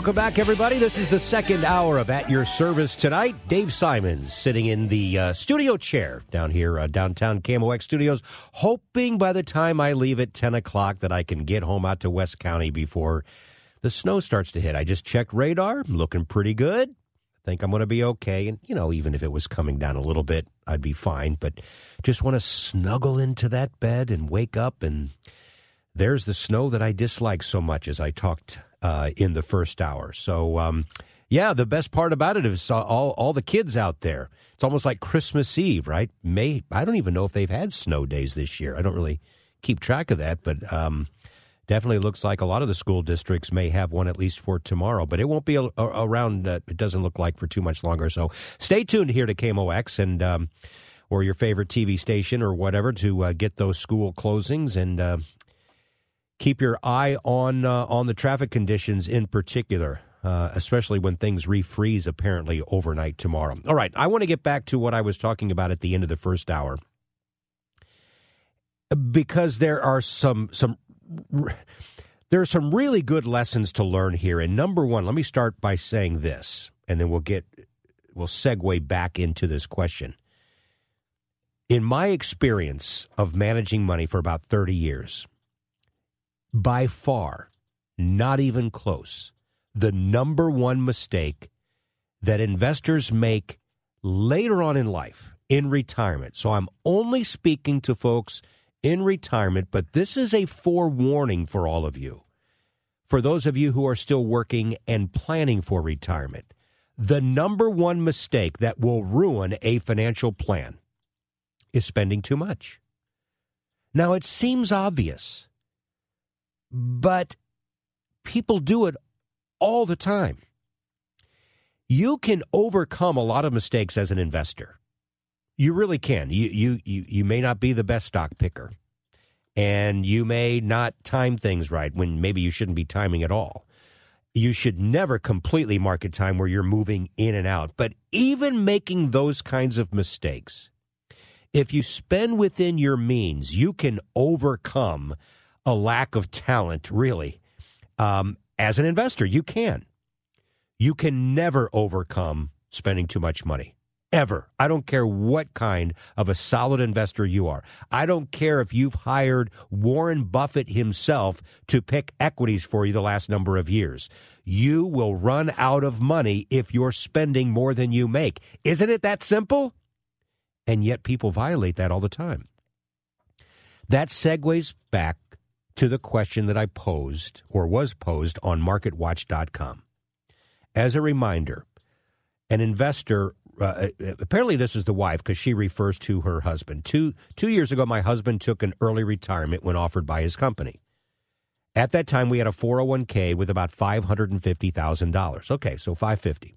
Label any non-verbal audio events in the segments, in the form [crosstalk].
Welcome back, everybody. This is the second hour of At Your Service tonight. Dave Simons sitting in the uh, studio chair down here, uh, downtown KMOX Studios, hoping by the time I leave at 10 o'clock that I can get home out to West County before the snow starts to hit. I just checked radar, looking pretty good. I think I'm going to be okay. And, you know, even if it was coming down a little bit, I'd be fine. But just want to snuggle into that bed and wake up and there's the snow that I dislike so much as I talked uh, in the first hour. So, um, yeah, the best part about it is all all the kids out there. It's almost like Christmas Eve, right? May I don't even know if they've had snow days this year. I don't really keep track of that, but um, definitely looks like a lot of the school districts may have one at least for tomorrow. But it won't be a, a, around. Uh, it doesn't look like for too much longer. So stay tuned here to KMOX and. Um, or your favorite TV station or whatever to uh, get those school closings and uh, keep your eye on uh, on the traffic conditions in particular, uh, especially when things refreeze apparently overnight tomorrow. All right, I want to get back to what I was talking about at the end of the first hour because there are some some there are some really good lessons to learn here. And number one, let me start by saying this, and then we'll get we'll segue back into this question. In my experience of managing money for about 30 years, by far, not even close, the number one mistake that investors make later on in life, in retirement. So I'm only speaking to folks in retirement, but this is a forewarning for all of you. For those of you who are still working and planning for retirement, the number one mistake that will ruin a financial plan is spending too much. Now, it seems obvious but people do it all the time. You can overcome a lot of mistakes as an investor. You really can. You you you, you may not be the best stock picker. And you may not time things right when maybe you shouldn't be timing at all. You should never completely market time where you're moving in and out. But even making those kinds of mistakes, if you spend within your means, you can overcome a lack of talent, really. Um, as an investor, you can. You can never overcome spending too much money. Ever. I don't care what kind of a solid investor you are. I don't care if you've hired Warren Buffett himself to pick equities for you the last number of years. You will run out of money if you're spending more than you make. Isn't it that simple? And yet people violate that all the time. That segues back to the question that I posed or was posed on marketwatch.com. As a reminder, an investor uh, uh apparently this is the wife because she refers to her husband. Two two years ago, my husband took an early retirement when offered by his company. At that time, we had a 401k with about $550,000. Okay, so 550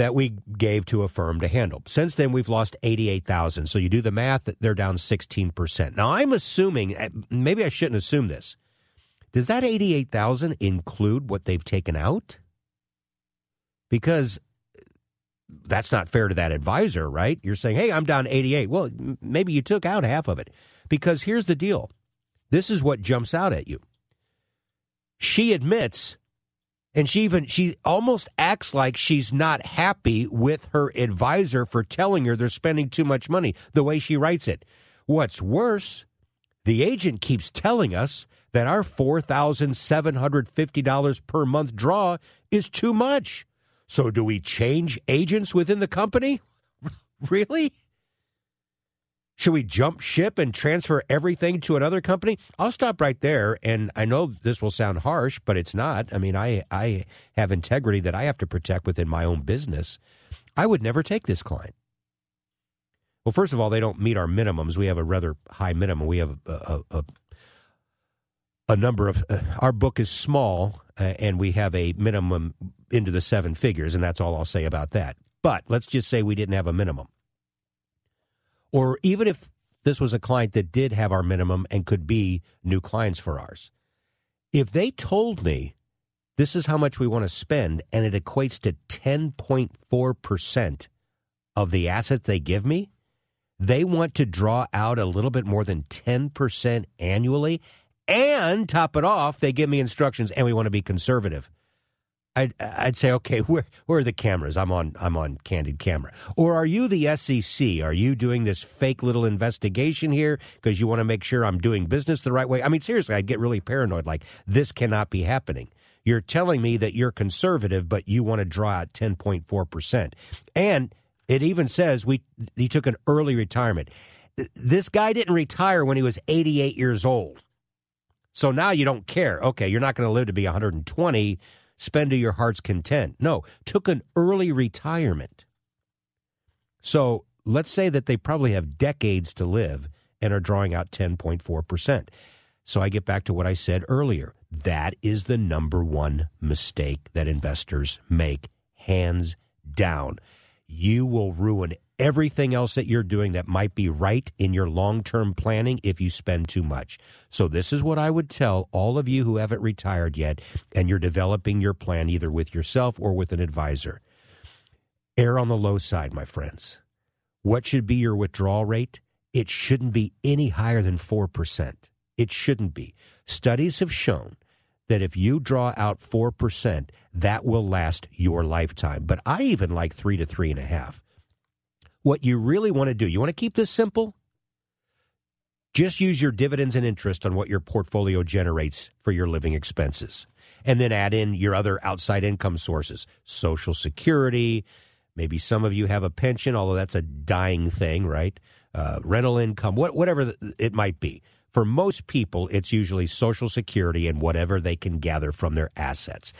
that we gave to a firm to handle. Since then, we've lost 88,000. So you do the math, they're down 16%. Now, I'm assuming, eh, maybe I shouldn't assume this. Does that 88,000 include what they've taken out? Because that's not fair to that advisor, right? You're saying, hey, I'm down 88. Well, maybe you took out half of it. Because here's the deal This is what jumps out at you. She admits, and she even she almost acts like she's not happy with her advisor for telling her they're spending too much money, the way she writes it. What's worse, the agent keeps telling us that our $4,750 per month draw is too much. So, do we change agents within the company? [laughs] Really? Should we jump ship and transfer everything to another company? I'll stop right there. And I know this will sound harsh, but it's not. I mean, I, I have integrity that I have to protect within my own business. I would never take this client. Well, first of all, they don't meet our minimums. We have a rather high minimum. We have a, a, a, a number of, uh, our book is small, uh, and we have a minimum into the seven figures, and that's all I'll say about that. But let's just say we didn't have a minimum. Or even if this was a client that did have our minimum and could be new clients for ours, if they told me this is how much we want to spend and it equates to 10.4% of the assets they give me, they want to draw out a little bit more than 10% annually and top it off, they give me instructions and we want to be conservative. I'd, I'd say, okay, [laughs] where where are the cameras? I'm on I'm on candid camera. Or are you the SEC? Are you doing this fake little investigation here because you want to make sure I'm doing business the right way? I mean, seriously, I'd get really paranoid. Like this cannot be happening. You're telling me that you're conservative, but you want to draw out 10.4 percent, and it even says we he took an early retirement. This guy didn't retire when he was 88 years old. So now you don't care. Okay, you're not going to live to be 120 spend to your heart's content. No, took an early retirement. So let's say that they probably have decades to live and are drawing out 10.4%. So I get back to what I said earlier. That is the number one mistake that investors make, hands down. You will ruin everything else that you're doing that might be right in your long term planning if you spend too much. So, this is what I would tell all of you who haven't retired yet and you're developing your plan either with yourself or with an advisor. Err on the low side, my friends. What should be your withdrawal rate? It shouldn't be any higher than 4%. It shouldn't be. Studies have shown that if you draw out 4%, that will last your lifetime. But I even like three to three and a half what you really want to do, you want to keep this simple? Just use your dividends and interest on what your portfolio generates for your living expenses. And then add in your other outside income sources, Social Security. Maybe some of you have a pension, although that's a dying thing, right? Uh, rental income, what, whatever it might be. For most people, it's usually Social Security and whatever they can gather from their assets.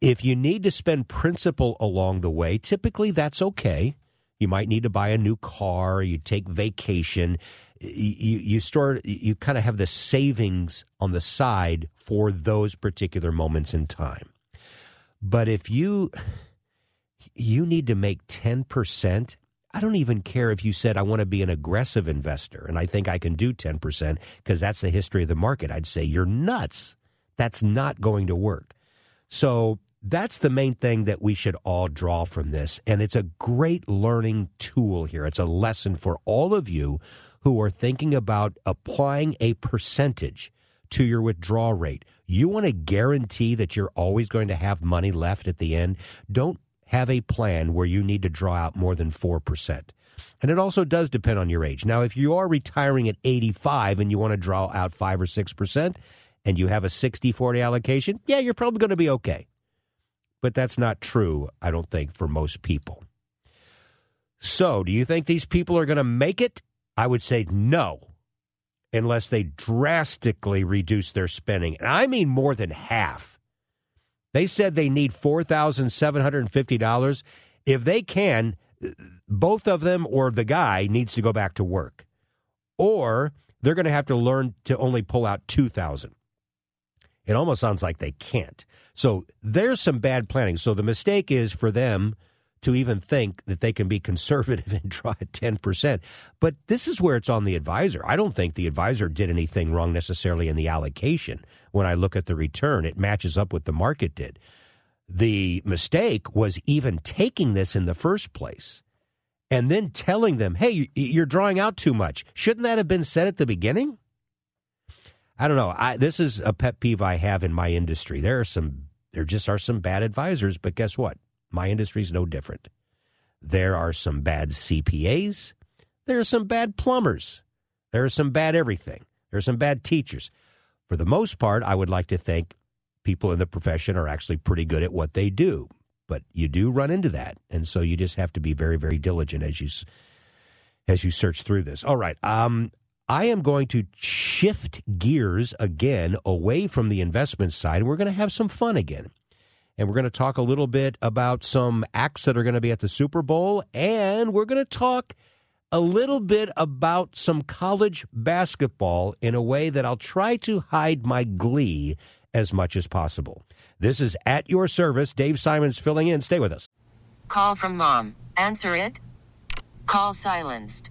If you need to spend principal along the way, typically that's okay. You might need to buy a new car. You take vacation. You, you store, you kind of have the savings on the side for those particular moments in time. But if you, you need to make 10%, I don't even care if you said I want to be an aggressive investor and I think I can do 10% because that's the history of the market. I'd say you're nuts. That's not going to work. So that's the main thing that we should all draw from this. And it's a great learning tool here. It's a lesson for all of you who are thinking about applying a percentage to your withdrawal rate. You want to guarantee that you're always going to have money left at the end. Don't have a plan where you need to draw out more than 4%. And it also does depend on your age. Now, if you are retiring at 85 and you want to draw out 5 or 6%, and you have a 60 40 allocation, yeah, you're probably going to be okay but that's not true, I don't think, for most people. So, do you think these people are going to make it? I would say no, unless they drastically reduce their spending. And I mean more than half. They said they need $4,750. If they can, both of them or the guy needs to go back to work. Or they're going to have to learn to only pull out 2000 It almost sounds like they can't. So there's some bad planning. So the mistake is for them to even think that they can be [laughs] conservative and draw at 10%. But this is where it's on the advisor. I don't think the advisor did anything wrong necessarily in the allocation. When I look at the return, it matches up with the market did. The mistake was even taking this in the first place and then telling them, hey, you're drawing out too much. Shouldn't that have been said at the beginning? I don't know. I, this is a pet peeve I have in my industry. There are some, there just are some bad advisors, but guess what? My industry is no different. There are some bad CPAs. There are some bad plumbers. There are some bad everything. There are some bad teachers. For the most part, I would like to think people in the profession are actually pretty good at what they do, but you do run into that, and so you just have to be very, very diligent as you as you search through this. All right, um, I am going to shift gears again away from the investment side, and we're going to have some fun again. And we're going to talk a little bit about some acts that are going to be at the Super Bowl, and we're going to talk a little bit about some college basketball in a way that I'll try to hide my glee as much as possible. This is at your service. Dave Simons filling in. Stay with us. Call from mom. Answer it. Call silenced.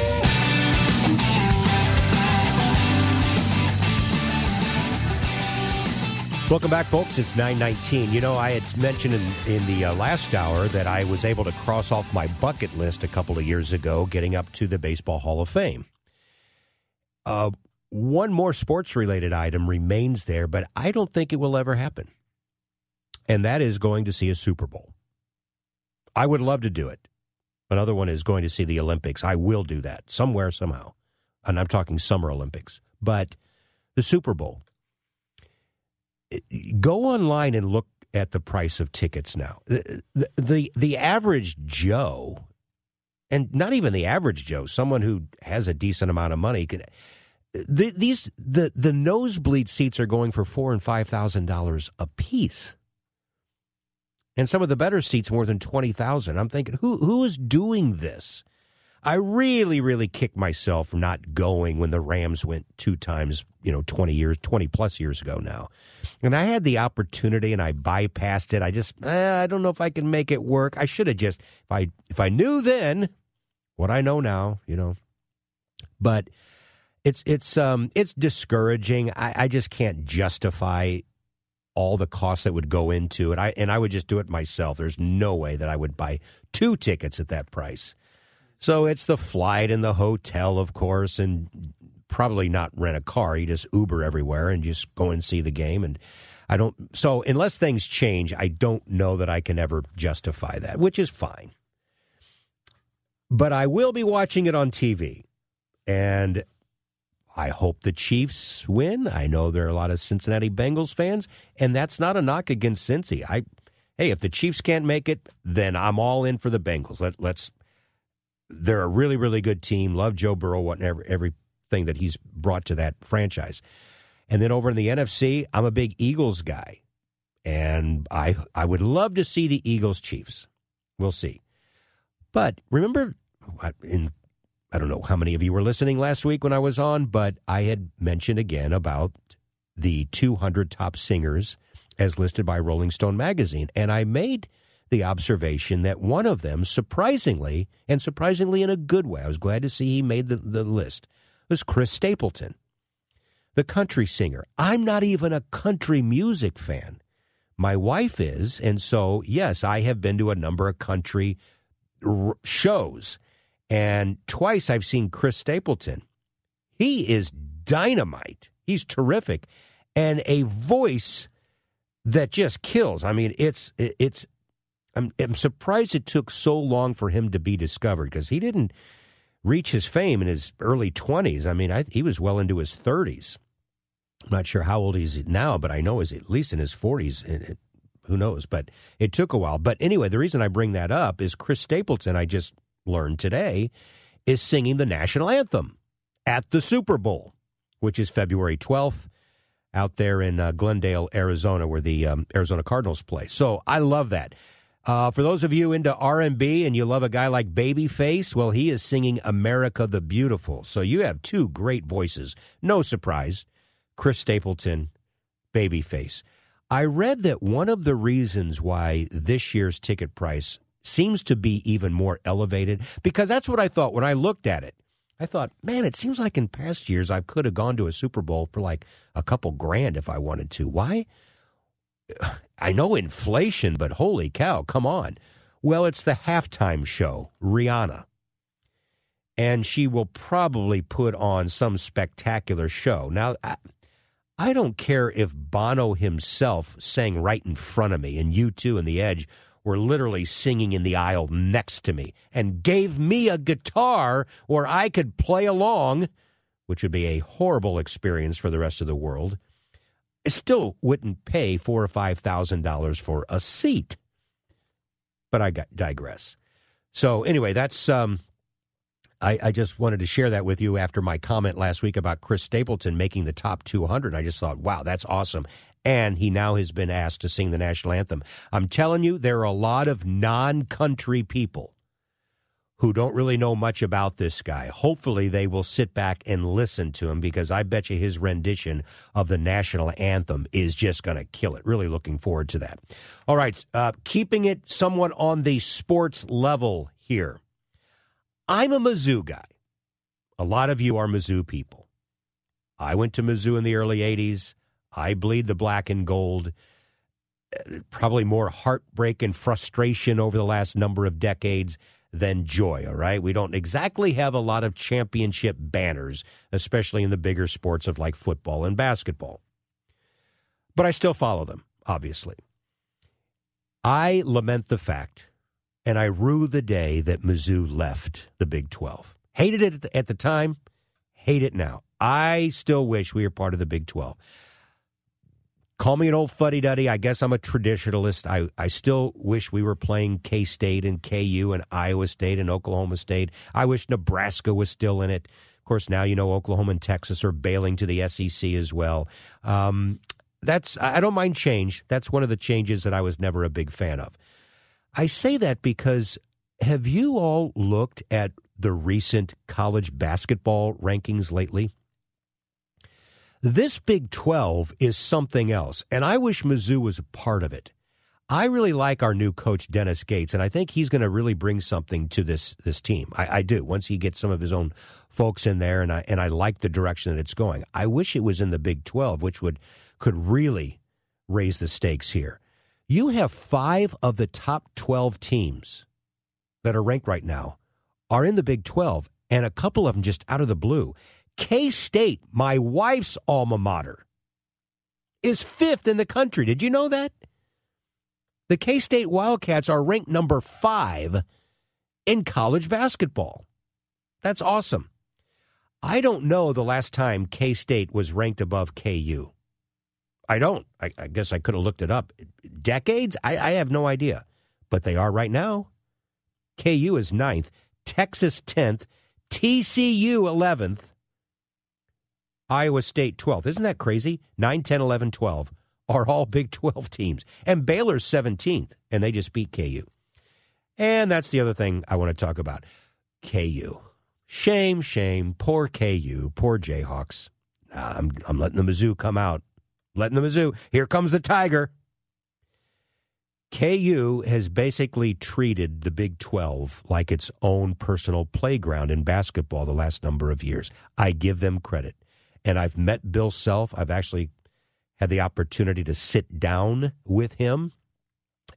Welcome back, folks. It's 919. You know, I had mentioned in, in the uh, last hour that I was able to cross off my bucket list a couple of years ago, getting up to the Baseball Hall of Fame. Uh, one more sports related item remains there, but I don't think it will ever happen. And that is going to see a Super Bowl. I would love to do it. Another one is going to see the Olympics. I will do that somewhere, somehow. And I'm talking Summer Olympics. But the Super Bowl go online and look at the price of tickets now. The, the, the average Joe, and not even the average Joe, someone who has a decent amount of money, could the, these the the nosebleed seats are going for four and five thousand dollars a piece, and some of the better seats more than twenty thousand. I'm thinking, who who is doing this? I really, really kicked myself for not going when the Rams went two times, you know, 20 years, 20 plus years ago now. And I had the opportunity and I bypassed it. I just, eh, I don't know if I can make it work. I should have just, if I, if I knew then what I know now, you know, but it's, it's, um, it's discouraging. I, I just can't justify all the costs that would go into it. I, and I would just do it myself. There's no way that I would buy two tickets at that price. So it's the flight and the hotel, of course, and probably not rent a car. You just Uber everywhere and just go and see the game. And I don't. So unless things change, I don't know that I can ever justify that, which is fine. But I will be watching it on TV, and I hope the Chiefs win. I know there are a lot of Cincinnati Bengals fans, and that's not a knock against Cincy. I, hey, if the Chiefs can't make it, then I'm all in for the Bengals. Let, let's. They're a really, really good team. Love Joe Burrow, whatever, everything that he's brought to that franchise. And then over in the NFC, I'm a big Eagles guy, and I I would love to see the Eagles Chiefs. We'll see. But remember, in I don't know how many of you were listening last week when I was on, but I had mentioned again about the 200 top singers as listed by Rolling Stone magazine. And I made the observation that one of them, surprisingly, and surprisingly in a good way, I was glad to see he made the, the list, was Chris Stapleton, the country singer. I'm not even a country music fan. My wife is. And so, yes, I have been to a number of country r- shows and twice I've seen Chris Stapleton. He is dynamite. He's terrific. And a voice that just kills. I mean, it's it's I'm, I'm surprised it took so long for him to be discovered because he didn't reach his fame in his early 20s. I mean, I, he was well into his 30s. I'm not sure how old he's now, but I know he's at least in his 40s. Who knows? But it took a while. But anyway, the reason I bring that up is Chris Stapleton. I just learned today, is singing the national anthem at the Super Bowl, which is February 12th out there in uh, Glendale, Arizona, where the um, Arizona Cardinals play. So I love that. Uh, for those of you into R&B and you love a guy like Babyface, well, he is singing "America the Beautiful." So you have two great voices. No surprise, Chris Stapleton, Babyface. I read that one of the reasons why this year's ticket price seems to be even more elevated because that's what I thought when I looked at it. I thought, man, it seems like in past years I could have gone to a Super Bowl for like a couple grand if I wanted to. Why? [sighs] I know inflation, but holy cow, come on. Well, it's the halftime show, Rihanna. And she will probably put on some spectacular show. Now, I, I don't care if Bono himself sang right in front of me and U2 and The Edge were literally singing in the aisle next to me and gave me a guitar where I could play along, which would be a horrible experience for the rest of the world, Still wouldn't pay four or five thousand dollars for a seat. But I got, digress. So anyway, that's um, I, I, just wanted to share that with you after my comment last week about Chris Stapleton making the top 200. I just thought, wow, that's awesome and he now has been asked to sing the national anthem. I'm telling you, there are a lot of non country people who don't really know much about this guy. Hopefully, they will sit back and listen to him because I bet you his rendition of the national anthem is just going to kill it. Really looking forward to that. All right, uh, keeping it somewhat on the sports level here. I'm a Mizzou guy. A lot of you are Mizzou people. I went to Mizzou in the early 80s. I bleed the black and gold. Probably more heartbreak and frustration over the last number of decades than joy, all right? We don't exactly have a lot of championship banners, especially in the bigger sports of like football and basketball. But I still follow them, obviously. I lament the fact and I rue the day that Mizzou left the Big 12. Hated it at the time, hate it now. I still wish we were part of the Big 12. Call me an old fuddy duddy. I guess I'm a traditionalist. I, I still wish we were playing K State and KU and Iowa State and Oklahoma State. I wish Nebraska was still in it. Of course, now you know Oklahoma and Texas are bailing to the SEC as well. Um, that's I don't mind change. That's one of the changes that I was never a big fan of. I say that because have you all looked at the recent college basketball rankings lately? This Big 12 is something else, and I wish Mizzou was a part of it. I really like our new coach Dennis Gates, and I think he's going to really bring something to this this team. I, I, do. Once he gets some of his own folks in there, and I and I like the direction that it's going. I wish it was in the Big Twelve, which would could really raise the stakes here. You have five of the top twelve teams that are ranked right now are in the Big Twelve, and a couple of them just out of the blue. K State, my wife's alma mater, is fifth in the country. Did you know that? The K State Wildcats are ranked number five in college basketball. That's awesome. I don't know the last time K State was ranked above KU. I don't. I, I, guess I could have looked it up. Decades? I, I have no idea. But they are right now. KU is ninth, Texas 10th, TCU 11th, Iowa State 12th. Isn't that crazy? 9, 10, 11, 12 are all Big 12 teams. And Baylor's 17th, and they just beat KU. And that's the other thing I want to talk about KU. Shame, shame. Poor KU. Poor Jayhawks. I'm, I'm letting the Mizzou come out. Letting the Mizzou. Here comes the Tiger. KU has basically treated the Big 12 like its own personal playground in basketball the last number of years. I give them credit. And I've met Bill Self. I've actually had the opportunity to sit down with him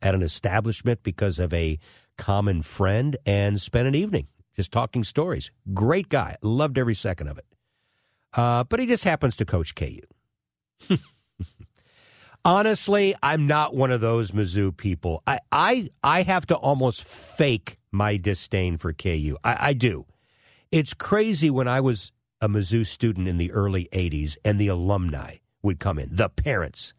at an establishment because of a common friend and spend an evening just talking stories. Great guy. Loved every second of it. Uh, but he just happens to coach KU. [laughs] Honestly, I'm not one of those Mizzou people. I, I, I have to almost fake my disdain for KU. I, I do. It's crazy when I was a Mizzou student in the early 80s and the alumni would come in, the parents.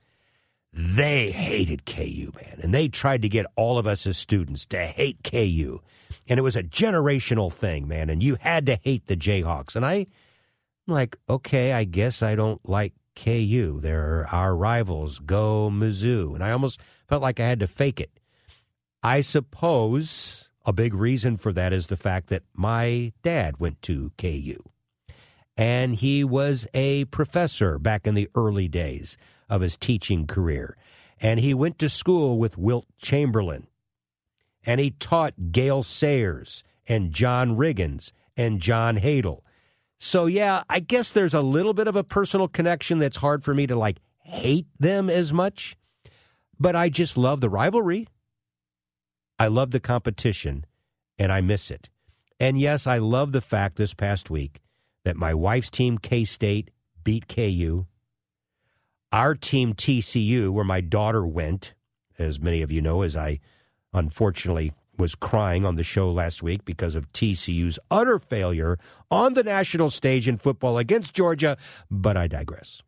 They hated KU, man. And they tried to get all of us as students to hate KU. And it was a generational thing, man. And you had to hate the Jayhawks. And I, I'm like, okay, I guess I don't like KU. They're our rivals. Go Mizzou. And I almost felt like I had to fake it. I suppose a big reason for that is the fact that my dad went to KU and he was a professor back in the early days of his teaching career. And he went to school with Wilt Chamberlain. And he taught Gale Sayers and John Riggins and John Hadl. So, yeah, I guess there's a little bit of a personal connection that's hard for me to like hate them as much. But I just love the rivalry. I love the competition, and I miss it. And yes, I love the fact this past week that my wife's team, K State, beat KU. Our team, TCU, where my daughter went, as many of you know, as I unfortunately was crying on the show last week because of TCU's utter failure on the national stage in football against Georgia, but I digress.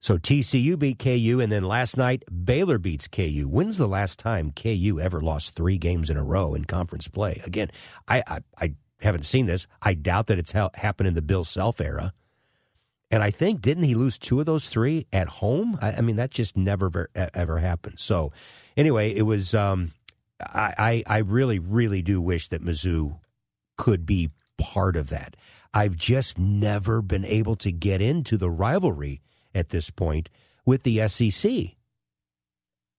So TCU beat KU, and then last night Baylor beats KU. When's the last time KU ever lost three games in a row in conference play? Again, I I, I haven't seen this. I doubt that it's ha- happened in the Bill Self era. And I think didn't he lose two of those three at home? I, I mean, that just never ver- ever happened. So, anyway, it was. Um, I, I I really really do wish that Mizzou could be part of that. I've just never been able to get into the rivalry at this point with the SEC.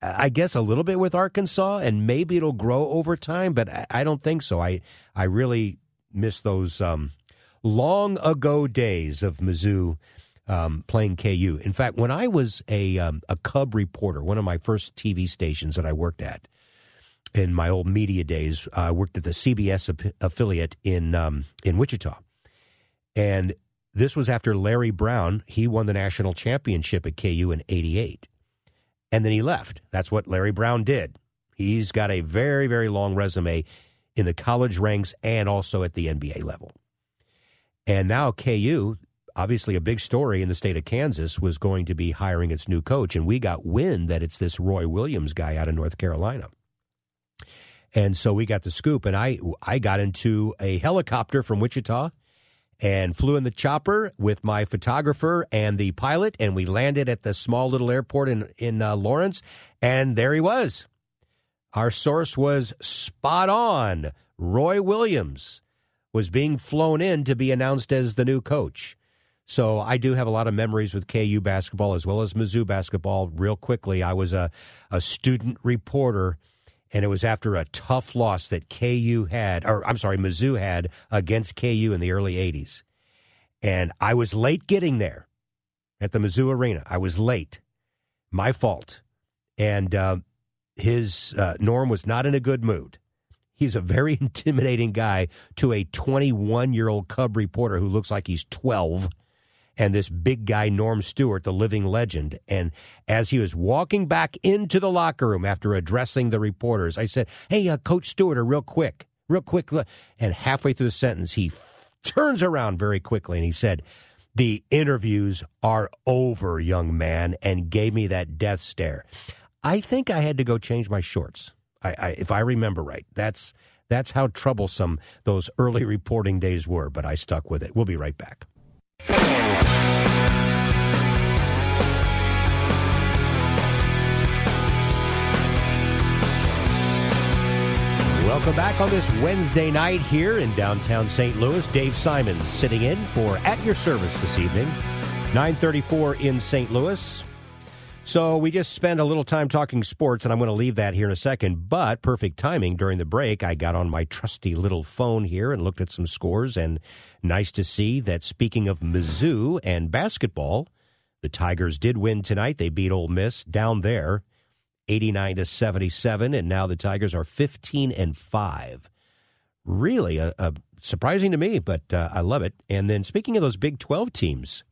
I guess a little bit with Arkansas, and maybe it'll grow over time, but I don't think so. I I really miss those um, long ago days of Mizzou um, playing KU. In fact, when I was a um, a Cub reporter, one of my first TV stations that I worked at in my old media days, I worked at the CBS affiliate in um, in Wichita, and this was after Larry Brown. He won the national championship at KU in '88, and then he left. That's what Larry Brown did. He's got a very very long resume in the college ranks and also at the NBA level. And now KU, obviously a big story in the state of Kansas, was going to be hiring its new coach. And we got wind that it's this Roy Williams guy out of North Carolina. And so we got the scoop, and I I got into a helicopter from Wichita and flew in the chopper with my photographer and the pilot, and we landed at the small little airport in in uh, Lawrence, and there he was, our source was spot on. Roy Williams was being flown in to be announced as the new coach. So I do have a lot of memories with KU basketball as well as Mizzou basketball. Real quickly, I was a, a student reporter, and it was after a tough loss that KU had, or I'm sorry, Mizzou had against KU in the early 80s. And I was late getting there at the Mizzou Arena. I was late. My fault. And uh, his uh, Norm was not in a good mood. He's a very [laughs] intimidating guy to a 21 year old Cub reporter who looks like he's 12. and this big guy, Norm Stewart, the living legend. And as he was walking back into the locker room after addressing the reporters, I said, Hey, uh, Coach Stewart, real quick, real quick. And halfway through the sentence, he f- turns around very quickly and he said, The interviews are over, young man, and gave me that death stare. I think I had to go change my shorts. I, I, if I remember right, that's that's how troublesome those early reporting days were. But I stuck with it. We'll be right back. Welcome back on this Wednesday night here in downtown St. Louis. Dave Simons sitting in for At Your Service this evening. 934 in St. Louis. So we just spent a little time talking sports, and I'm going to leave that here in a second. But perfect timing during the break, I got on my trusty little phone here and looked at some scores, and nice to see that speaking of Mizzou and basketball, the Tigers did win tonight. They beat Ole Miss down there, 89 to 77, and now the Tigers are 15 and five. Really, a, a surprising to me, but uh, I love it. And then speaking of those Big 12 teams.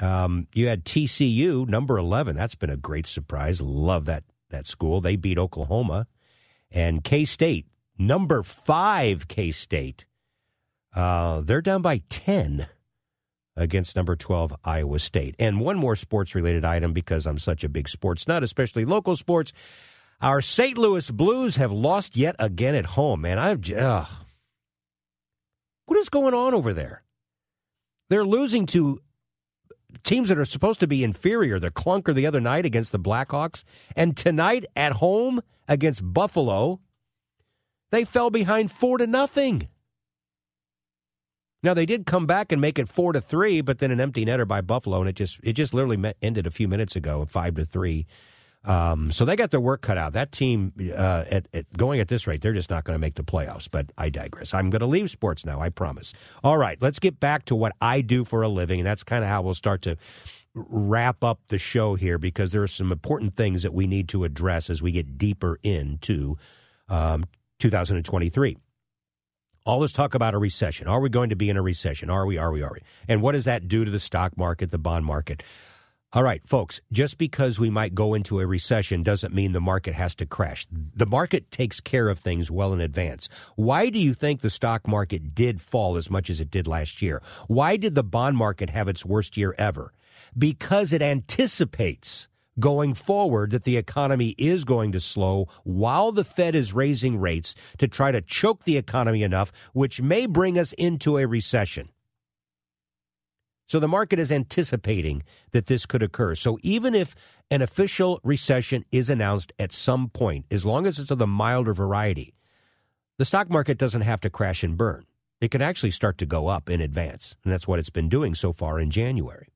Um, you had TCU, number 11. That's been a great surprise. Love that, that school. They beat Oklahoma. And K State, number five, K State. Uh, they're down by 10 against number 12, Iowa State. And one more sports related item because I'm such a big sports nut, especially local sports. Our St. Louis Blues have lost yet again at home, man. I'm. Uh, what is going on over there? They're losing to teams that are supposed to be inferior. The clunker the other night against the Blackhawks, and tonight at home against Buffalo, they fell behind four to nothing. Now they did come back and make it four to three, but then an empty netter by Buffalo, and it just it just literally ended a few minutes ago, five to three. Um, so they got their work cut out. That team, uh, at, at going at this rate, they're just not going to make the playoffs. But I digress. I'm going to leave sports now. I promise. All right, let's get back to what I do for a living, and that's kind of how we'll start to wrap up the show here because there are some important things that we need to address as we get deeper into um, 2023. All this talk about a recession. Are we going to be in a recession? Are we? Are we? Are we? And what does that do to the stock market, the bond market? All right, folks, just because we might go into a recession doesn't mean the market has to crash. The market takes care of things well in advance. Why do you think the stock market did fall as much as it did last year? Why did the bond market have its worst year ever? Because it anticipates going forward that the economy is going to slow while the Fed is raising rates to try to choke the economy enough, which may bring us into a recession. So the market is anticipating that this could occur. So even if an official recession is announced at some point, as long as it's of the milder variety, the stock market doesn't have to crash and burn. It can actually start to go up in advance. And that's what it's been doing so far in January.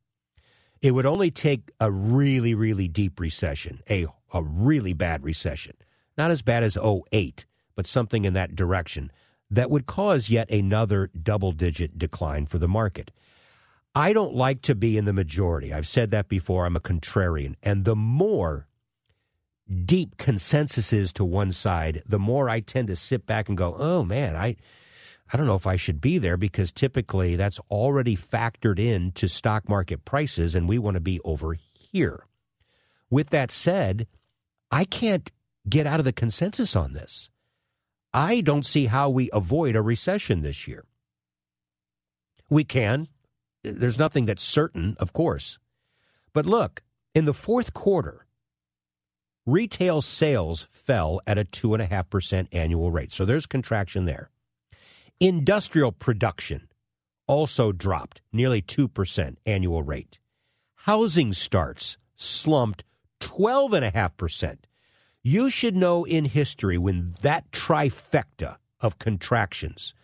It would only take a really, really deep recession, a, a really bad recession, not as bad as 08, but something in that direction, that would cause yet another double digit decline for the market. I don't like to be in the majority. I've said that before. I'm a contrarian. And the more deep consensus is to one side, the more I tend to sit back and go, oh man, I. I don't know if I should be there because typically that's already factored in to stock market prices and we want to be over here. With that said, I can't get out of the consensus on this. I don't see how we avoid a recession this year. We can, there's nothing that's certain, of course. But look, in the fourth quarter, retail sales fell at a 2.5% annual rate. So there's contraction there. Industrial production also dropped nearly 2% annual rate. Housing starts slumped 12.5%. You should know in history when that trifecta of contractions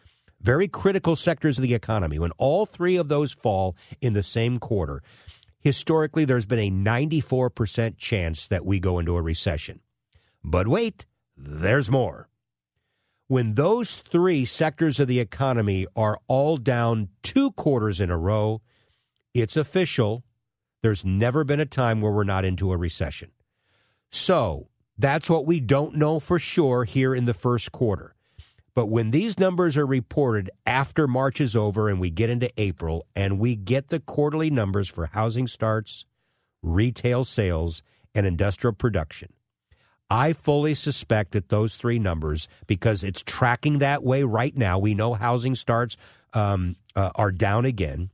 very critical sectors of the economy, when all three of those fall in the same quarter, historically there's been a 94% chance that we go into a recession. But wait, there's more. When those three sectors of the economy are all down two quarters in a row, it's official. There's never been a time where we're not into a recession. So that's what we don't know for sure here in the first quarter. But when these numbers are reported after March is over and we get into April and we get the quarterly numbers for housing starts, retail sales, and industrial production, I fully suspect that those three numbers, because it's tracking that way right now, we know housing starts um, uh, are down again.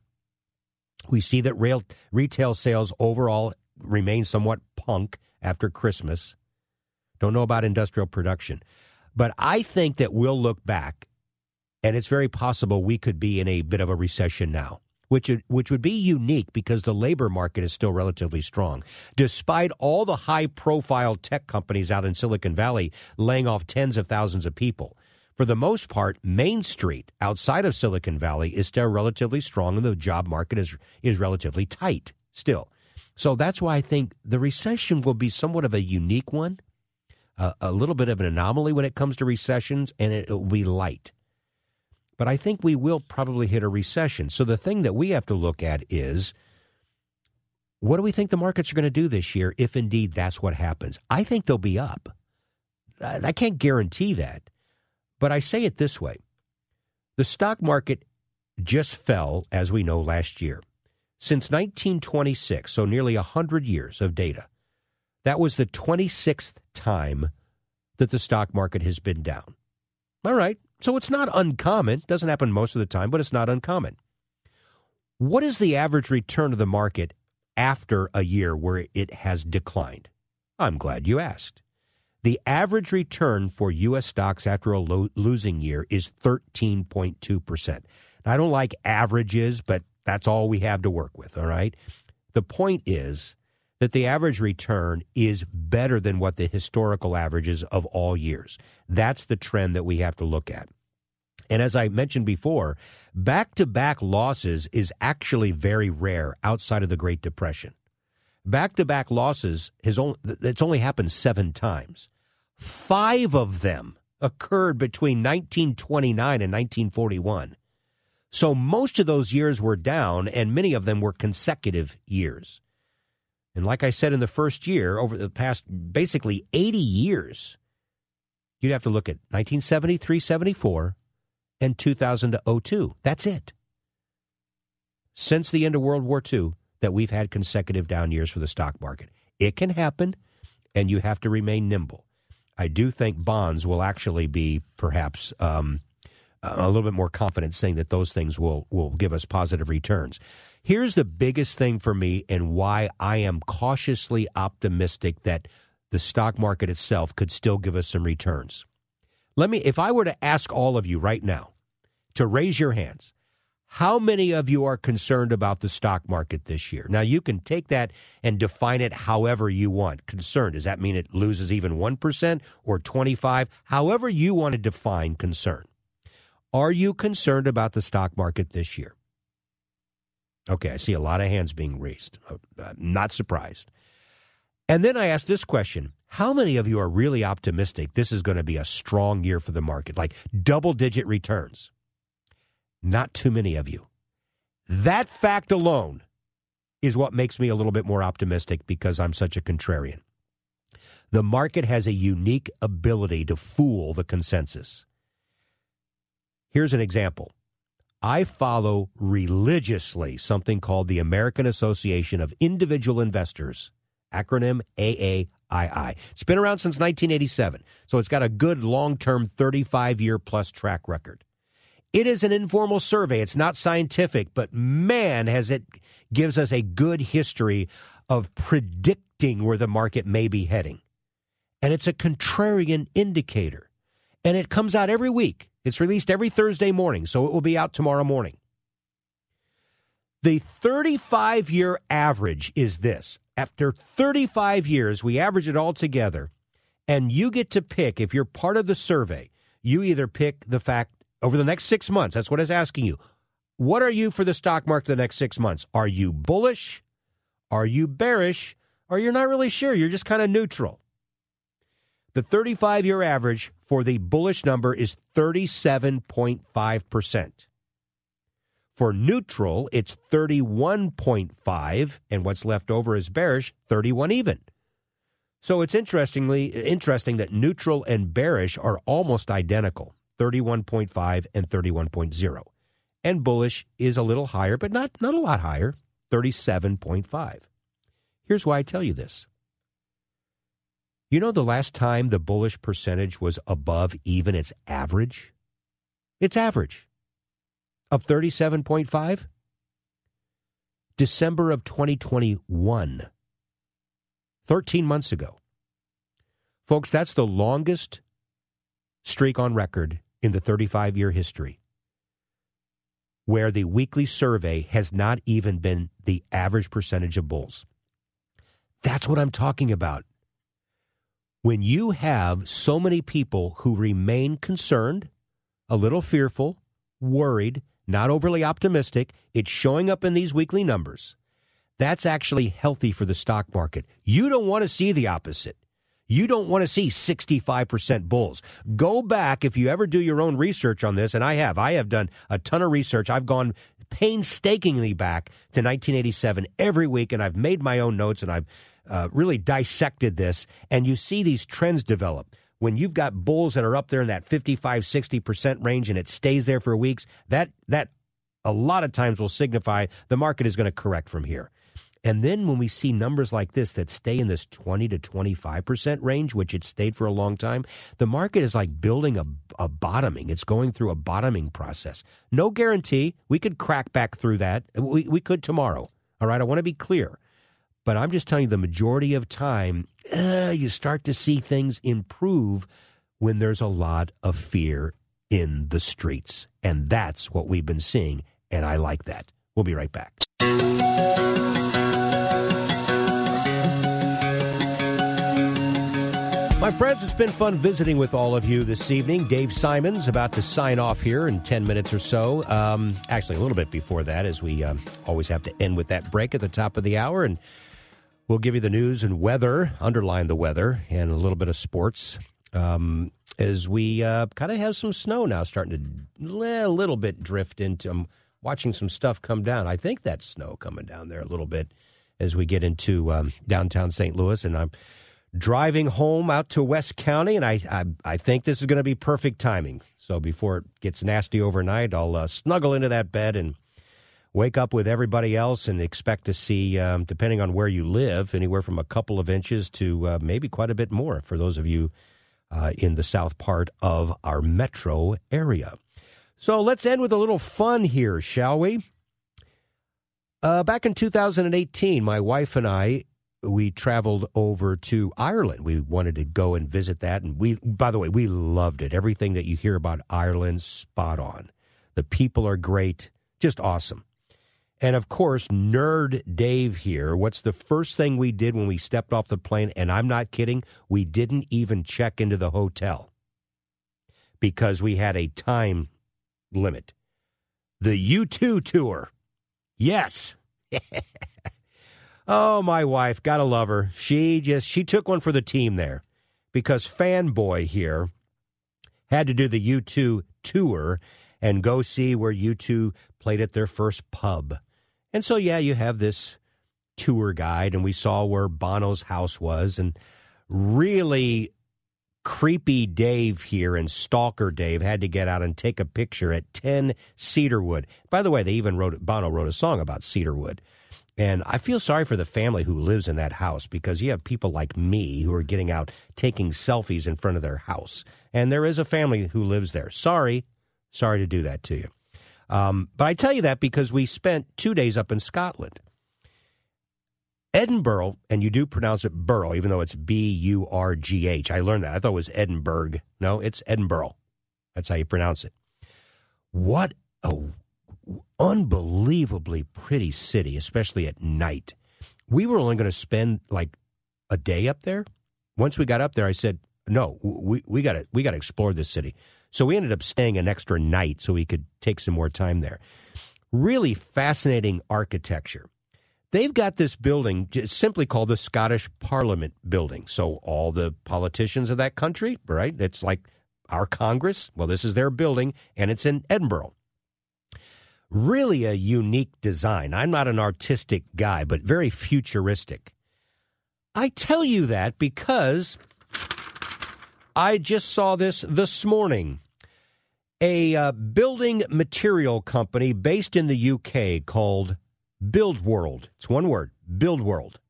We see that rail, retail sales overall remain somewhat punk after Christmas. Don't know about industrial production. But I think that we'll look back, and it's very possible we could be in a bit of a recession now which which would be unique because the labor market is still relatively strong. Despite all the high profile tech companies out in Silicon Valley laying off tens of thousands of people, for the most part, Main Street outside of Silicon Valley is still relatively strong and the job market is, is relatively tight still. So that's why I think the recession will be somewhat of a unique one, uh, a little bit of an anomaly when it comes to recessions, and it will be light but I think we will probably hit a recession. So the thing that we have to look at is what do we think the markets are going to do this year if indeed that's what happens? I think they'll be up. I can't guarantee that, but I say it this way the stock market just fell, as we know, last year. Since 1926, so nearly 100 years of data, that was the 26th time that the stock market has been down. All right, so it's not uncommon. Doesn't happen most of the time, but it's not uncommon. What is the average return of the market after a year where it has declined? I'm glad you asked. The average return for U.S. stocks after a lo- losing year is 13.2%. I don't like averages, but that's all we have to work with, all right? The point is that the average return is better than what the historical averages of all years. That's the trend that we have to look at. And as I mentioned before, back to back losses is actually very rare outside of the Great Depression. Back to back losses has only it's only happened 7 times. 5 of them occurred between 1929 and 1941. So most of those years were down and many of them were consecutive years. And like I said in the first year, over the past basically 80 years, you'd have to look at 1973 74 and 2000 to 02. That's it. Since the end of World War II, that we've had consecutive down years for the stock market. It can happen, and you have to remain nimble. I do think bonds will actually be perhaps um, a little bit more confident saying that those things will, will give us positive returns. Here's the biggest thing for me and why I am cautiously optimistic that the stock market itself could still give us some returns. Let me, if I were to ask all of you right now to raise your hands, how many of you are concerned about the stock market this year? Now, you can take that and define it however you want. Concerned, does that mean it loses even 1% or 25? However you want to define concern. Are you concerned about the stock market this year? Okay, I see a lot of hands being raised. I'm uh, not surprised. And then I ask this question How many of you are really optimistic this is going to be a strong year for the market, like double digit returns? Not too many of you. That fact alone is what makes me a little bit more optimistic because I'm such a contrarian. The market has a unique ability to fool the consensus. Here's an example I follow religiously something called the American Association of Individual Investors, acronym AAII. It's been around since 1987, so it's got a good long term 35 year plus track record. It is an informal survey. It's not scientific, but man, has it gives us a good history of predicting where the market may be heading. And it's a contrarian indicator. And it comes out every week. It's released every Thursday morning, so it will be out tomorrow morning. The 35 year average is this. After 35 years, we average it all together, and you get to pick, if you're part of the survey, you either pick the fact over the next six months, that's what it's asking you. What are you for the stock market the next six months? Are you bullish? Are you bearish? Or you're not really sure? You're just kind of neutral. The 35 year average for the bullish number is 37.5%. For neutral, it's 31.5, and what's left over is bearish, 31 even. So it's interestingly interesting that neutral and bearish are almost identical. 31.5 and 31.0. And bullish is a little higher, but not, not a lot higher, 37.5. Here's why I tell you this. You know the last time the bullish percentage was above even its average? Its average of 37.5? December of 2021. 13 months ago. Folks, that's the longest streak on record in the 35 year history where the weekly survey has not even been the average percentage of bulls. That's what I'm talking about. When you have so many people who remain concerned, a little fearful, worried, not overly optimistic, it's showing up in these weekly numbers. That's actually healthy for the stock market. You don't want to see the opposite. You don't want to see 65% bulls. Go back if you ever do your own research on this, and I have. I have done a ton of research. I've gone painstakingly back to 1987 every week, and I've made my own notes and I've uh, really dissected this. And you see these trends develop. When you've got bulls that are up there in that 55, 60% range and it stays there for weeks, that, that a lot of times will signify the market is going to correct from here. And then when we see numbers like this that stay in this 20 to 25% range, which it stayed for a long time, the market is like building a, a bottoming. It's going through a bottoming process. No guarantee. We could crack back through that. We, we could tomorrow. All right. I want to be clear. But I'm just telling you, the majority of time, uh, you start to see things improve when there's a lot of fear in the streets. And that's what we've been seeing. And I like that. We'll be right back. My friends, it's been fun visiting with all of you this evening. Dave Simons about to sign off here in 10 minutes or so. Um, actually, a little bit before that, as we um, always have to end with that break at the top of the hour. And we'll give you the news and weather, underline the weather, and a little bit of sports. Um, as we uh, kind of have some snow now starting to a little bit drift into. I'm watching some stuff come down. I think that's snow coming down there a little bit as we get into um, downtown St. Louis. And I'm driving home out to West County, and I I, I think this is going to be perfect timing. So before it gets nasty overnight, I'll uh, snuggle into that bed and wake up with everybody else, and expect to see, um, depending on where you live, anywhere from a couple of inches to uh, maybe quite a bit more for those of you uh, in the south part of our metro area. So let's end with a little fun here, shall we? Uh, back in 2018, my wife and I we traveled over to Ireland. We wanted to go and visit that, and we, by the way, we loved it. Everything that you hear about Ireland, spot on. The people are great, just awesome. And of course, nerd Dave here. What's the first thing we did when we stepped off the plane? And I'm not kidding, we didn't even check into the hotel because we had a time limit. The U2 tour. Yes. [laughs] Oh, my wife, gotta love her. She just she took one for the team there because fanboy here had to do the U2 tour and go see where U2 played at their first pub. And so yeah, you have this tour guide and we saw where Bono's house was and really creepy Dave here and stalker Dave had to get out and take a picture at 10 Cedarwood. By the way, they even wrote Bono wrote a song about Cedarwood. And I feel sorry for the family who lives in that house because you have people like me who are getting out taking selfies in front of their house. And there is a family who lives there. Sorry. Sorry to do that to you. Um, but I tell you that because we spent two days up in Scotland. Edinburgh, and you do pronounce it Borough, even though it's B U R G H. I learned that. I thought it was Edinburgh. No, it's Edinburgh. That's how you pronounce it. What a unbelievably pretty city, especially at night. We were only going to spend like a day up there. Once we got up there, I said, "No, we we got to we got to explore this city." So we ended up staying an extra night so we could take some more time there. Really fascinating architecture. They've got this building simply called the Scottish Parliament Building. So all the politicians of that country, right? It's like our Congress. Well, this is their building, and it's in Edinburgh really a unique design. I'm not an artistic guy, but very futuristic. I tell you that because I just saw this this morning. A uh, building material company based in the UK called Build World. It's one word, Build World.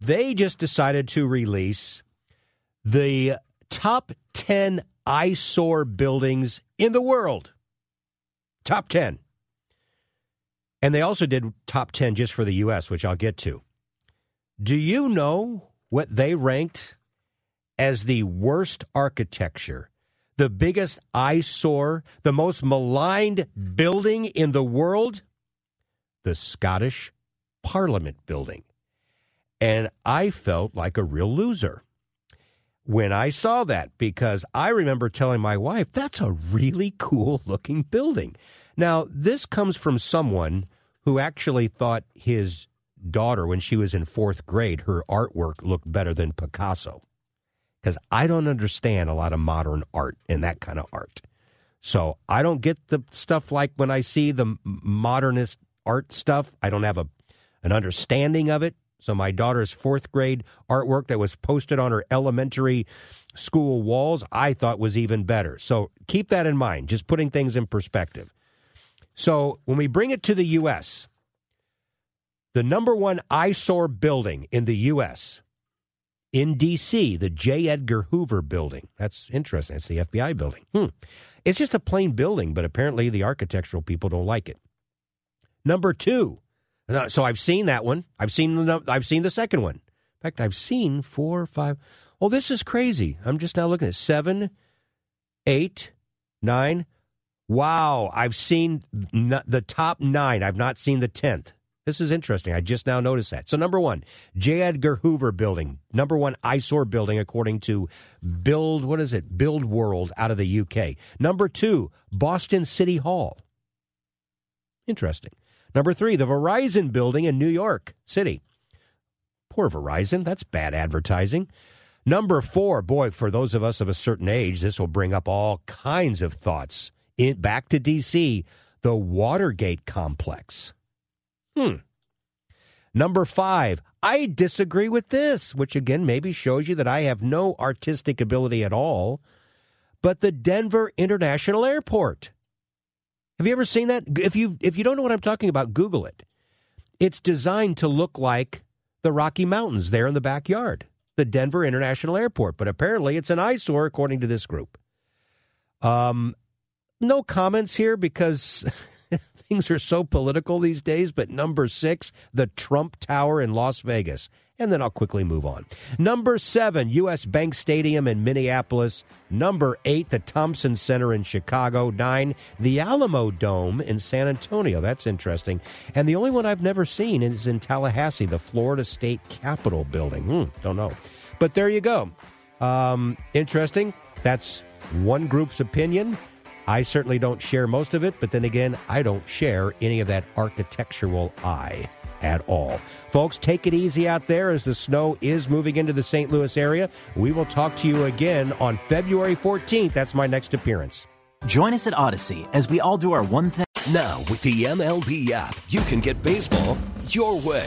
They just decided to release the top 10 eyesore buildings in the world. Top 10. And they also did top 10 just for the U.S., which I'll get to. Do you know what they ranked as the worst architecture, the biggest eyesore, the most maligned building in the world? The Scottish Parliament building. And I felt like a real loser when I saw that because I remember telling my wife, that's a really cool looking building. Now, this comes from someone who actually thought his daughter, when she was in fourth grade, her artwork looked better than Picasso. Because I don't understand a lot of modern art and that kind of art. So I don't get the stuff like when I see the modernist art stuff, I don't have a, an understanding of it. So my daughter's fourth grade artwork that was posted on her elementary school walls, I thought was even better. So keep that in mind, just putting things in perspective. So when we bring it to the U.S., the number one eyesore building in the U.S. in D.C., the J. Edgar Hoover building. That's interesting. It's the FBI building. Hmm. It's just a plain building, but apparently the architectural people don't like it. Number two, uh, so I've seen that one. I've seen the I've seen the second one. In fact, I've seen four, five. Oh, this is crazy. I'm just now looking at seven, eight, nine. Wow, I've seen the top nine. I've not seen the tenth. This is interesting. I just now noticed that. So, number one, J. Edgar Hoover Building, number one eyesore building according to Build. What is it? Build World out of the UK. Number two, Boston City Hall. Interesting. Number three, the Verizon building in New York City. Poor Verizon. That's bad advertising. Number four, boy, for those of us of a certain age, this will bring up all kinds of thoughts. In, back to D.C., the Watergate complex. Hmm. Number five, I disagree with this, which again maybe shows you that I have no artistic ability at all. But the Denver International Airport. Have you ever seen that? If you if you don't know what I'm talking about, Google it. It's designed to look like the Rocky Mountains there in the backyard, the Denver International Airport. But apparently, it's an eyesore according to this group. Um, no comments here because [laughs] things are so political these days. But number six, the Trump Tower in Las Vegas and then I'll quickly move on. Number seven, U.S. Bank Stadium in Minneapolis. Number eight, the Thompson Center in Chicago. Nine, the Alamodome in San Antonio. That's interesting. And the only one I've never seen is in Tallahassee, the Florida State Capitol building. Hmm, don't know. But there you go. Um, interesting. That's one group's opinion. I certainly don't share most of it, but then again, I don't share any of that architectural eye at all. Folks, take it easy out there as the snow is moving into the St. Louis area. We will talk to you again on February 14th. That's my next appearance. Join us at Odyssey as we all do our one thing. Now, with the MLB app, you can get baseball your way.